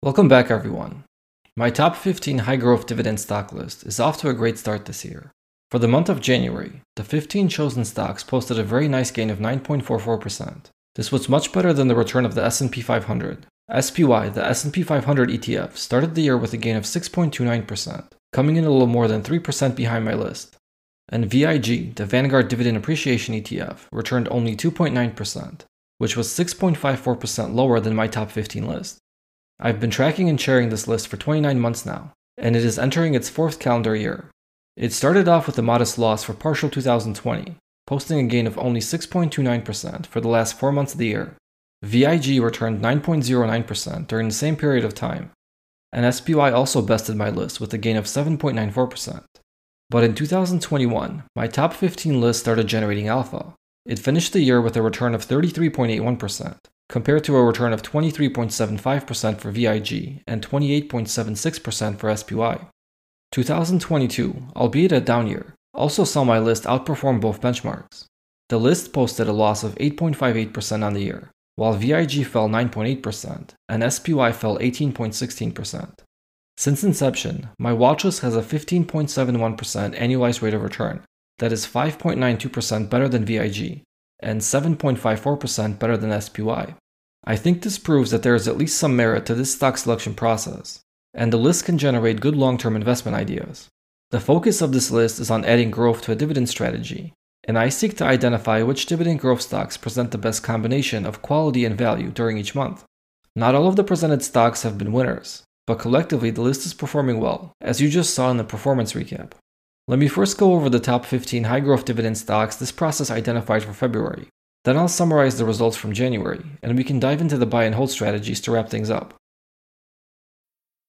Welcome back, everyone. My top 15 high growth dividend stock list is off to a great start this year. For the month of January, the 15 chosen stocks posted a very nice gain of 9.44%. This was much better than the return of the S&P 500. SPY, the S&P 500 ETF, started the year with a gain of 6.29%, coming in a little more than 3% behind my list. And VIG, the Vanguard Dividend Appreciation ETF, returned only 2.9%, which was 6.54% lower than my top 15 list. I've been tracking and sharing this list for 29 months now, and it is entering its fourth calendar year. It started off with a modest loss for partial 2020, posting a gain of only 6.29% for the last four months of the year. VIG returned 9.09% during the same period of time, and SPY also bested my list with a gain of 7.94%. But in 2021, my top 15 list started generating alpha. It finished the year with a return of 33.81%, compared to a return of 23.75% for VIG and 28.76% for SPY. 2022, albeit a down year, also saw my list outperform both benchmarks. The list posted a loss of 8.58% on the year, while VIG fell 9.8% and SPY fell 18.16%. Since inception, my watchlist has a 15.71% annualized rate of return, that is 5.92% better than VIG and 7.54% better than SPY. I think this proves that there is at least some merit to this stock selection process, and the list can generate good long term investment ideas. The focus of this list is on adding growth to a dividend strategy, and I seek to identify which dividend growth stocks present the best combination of quality and value during each month. Not all of the presented stocks have been winners, but collectively the list is performing well, as you just saw in the performance recap. Let me first go over the top 15 high growth dividend stocks this process identified for February. Then I'll summarize the results from January, and we can dive into the buy and hold strategies to wrap things up.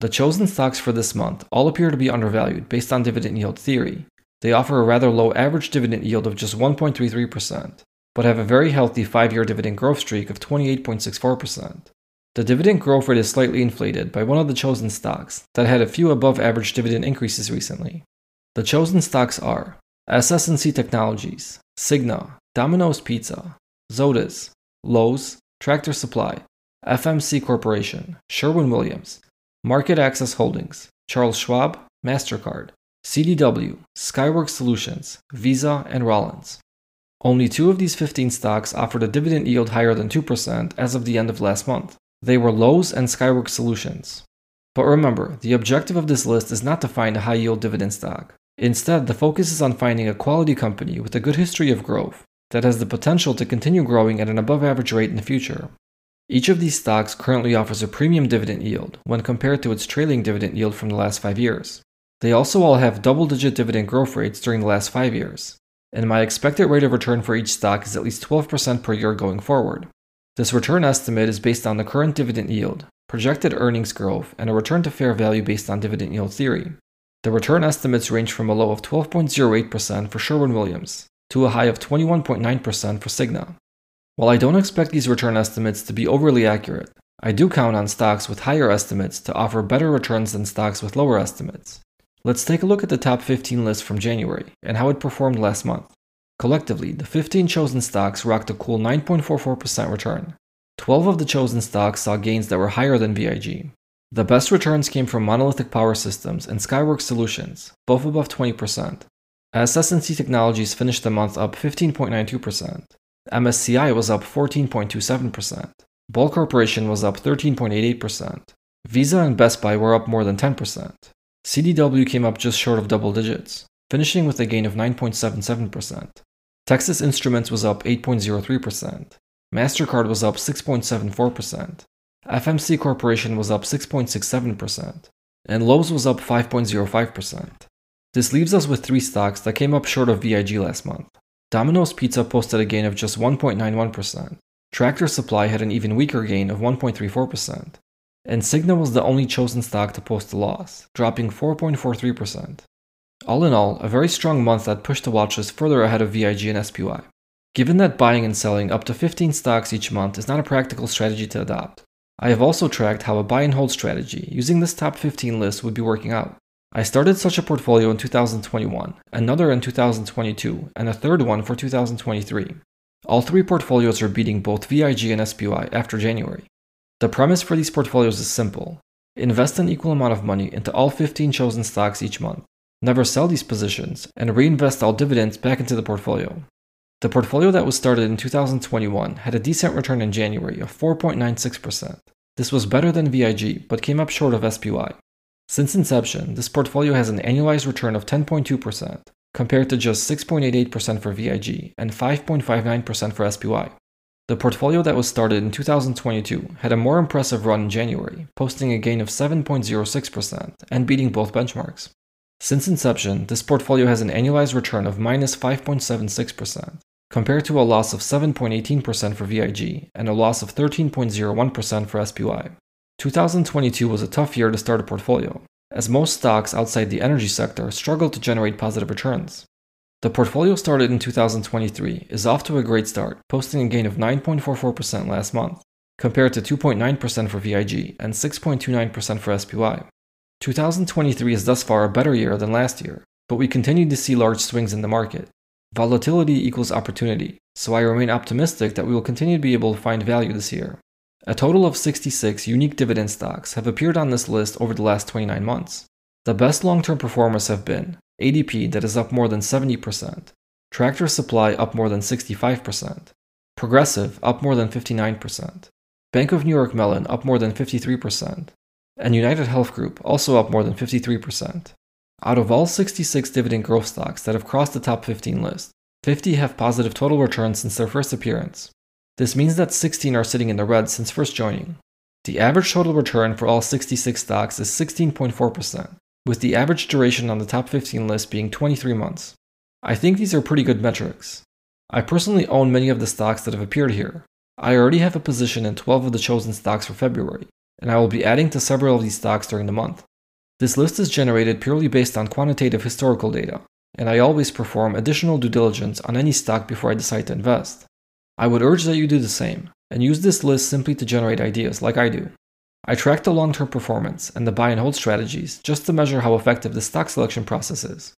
The chosen stocks for this month all appear to be undervalued based on dividend yield theory. They offer a rather low average dividend yield of just 1.33%, but have a very healthy 5 year dividend growth streak of 28.64%. The dividend growth rate is slightly inflated by one of the chosen stocks that had a few above average dividend increases recently. The chosen stocks are SS&C Technologies, Cigna, Domino's Pizza, Zoetis, Lowe's, Tractor Supply, FMC Corporation, Sherwin Williams, MarketAxess Holdings, Charles Schwab, MasterCard, CDW, Skyworks Solutions, Visa, and Rollins. Only two of these 15 stocks offered a dividend yield higher than 2% as of the end of last month. They were Lowe's and Skyworks Solutions. But remember, the objective of this list is not to find a high yield dividend stock. Instead, the focus is on finding a quality company with a good history of growth that has the potential to continue growing at an above average rate in the future. Each of these stocks currently offers a premium dividend yield when compared to its trailing dividend yield from the last five years. They also all have double digit dividend growth rates during the last five years, and my expected rate of return for each stock is at least 12% per year going forward. This return estimate is based on the current dividend yield, projected earnings growth, and a return to fair value based on dividend yield theory. The return estimates range from a low of 12.08% for Sherwin Williams to a high of 21.9% for Cigna. While I don't expect these return estimates to be overly accurate, I do count on stocks with higher estimates to offer better returns than stocks with lower estimates. Let's take a look at the top 15 list from January and how it performed last month. Collectively, the 15 chosen stocks rocked a cool 9.44% return. 12 of the chosen stocks saw gains that were higher than VIG. The best returns came from Monolithic Power Systems and Skyworks Solutions, both above 20%. SS&C Technologies finished the month up 15.92%. MSCI was up 14.27%. Ball Corporation was up 13.88%. Visa and Best Buy were up more than 10%. CDW came up just short of double digits, finishing with a gain of 9.77%. Texas Instruments was up 8.03%. MasterCard was up 6.74%. FMC Corporation was up 6.67%. And Lowe's was up 5.05%. This leaves us with three stocks that came up short of VIG last month. Domino's Pizza posted a gain of just 1.91%. Tractor Supply had an even weaker gain of 1.34%. and Cigna was the only chosen stock to post a loss, dropping 4.43%. All in all, a very strong month that pushed the watches further ahead of VIG and SPY. Given that buying and selling up to 15 stocks each month is not a practical strategy to adopt, I have also tracked how a buy and hold strategy using this top 15 list would be working out. I started such a portfolio in 2021, another in 2022, and a third one for 2023. All three portfolios are beating both VIG and SPY after January. The premise for these portfolios is simple invest an equal amount of money into all 15 chosen stocks each month, never sell these positions, and reinvest all dividends back into the portfolio. The portfolio that was started in 2021 had a decent return in January of 4.96%. This was better than VIG, but came up short of SPY. Since inception, this portfolio has an annualized return of 10.2%, compared to just 6.88% for VIG and 5.59% for SPY. The portfolio that was started in 2022 had a more impressive run in January, posting a gain of 7.06% and beating both benchmarks. Since inception, this portfolio has an annualized return of minus 5.76%, compared to a loss of 7.18% for VIG and a loss of 13.01% for SPY. 2022 was a tough year to start a portfolio, as most stocks outside the energy sector struggled to generate positive returns. The portfolio started in 2023 is off to a great start, posting a gain of 9.44% last month, compared to 2.9% for VIG and 6.29% for SPY. 2023 is thus far a better year than last year, but we continue to see large swings in the market. Volatility equals opportunity, so I remain optimistic that we will continue to be able to find value this year. A total of 66 unique dividend stocks have appeared on this list over the last 29 months. The best long term performers have been ADP, that is up more than 70%, Tractor Supply, up more than 65%, Progressive, up more than 59%, Bank of New York Mellon, up more than 53%, and United Health Group, also up more than 53%. Out of all 66 dividend growth stocks that have crossed the top 15 list, 50 have positive total returns since their first appearance. This means that 16 are sitting in the red since first joining. The average total return for all 66 stocks is 16.4%, with the average duration on the top 15 list being 23 months. I think these are pretty good metrics. I personally own many of the stocks that have appeared here. I already have a position in 12 of the chosen stocks for February, and I will be adding to several of these stocks during the month. This list is generated purely based on quantitative historical data, and I always perform additional due diligence on any stock before I decide to invest. I would urge that you do the same, and use this list simply to generate ideas like I do. I track the long term performance and the buy and hold strategies just to measure how effective the stock selection process is.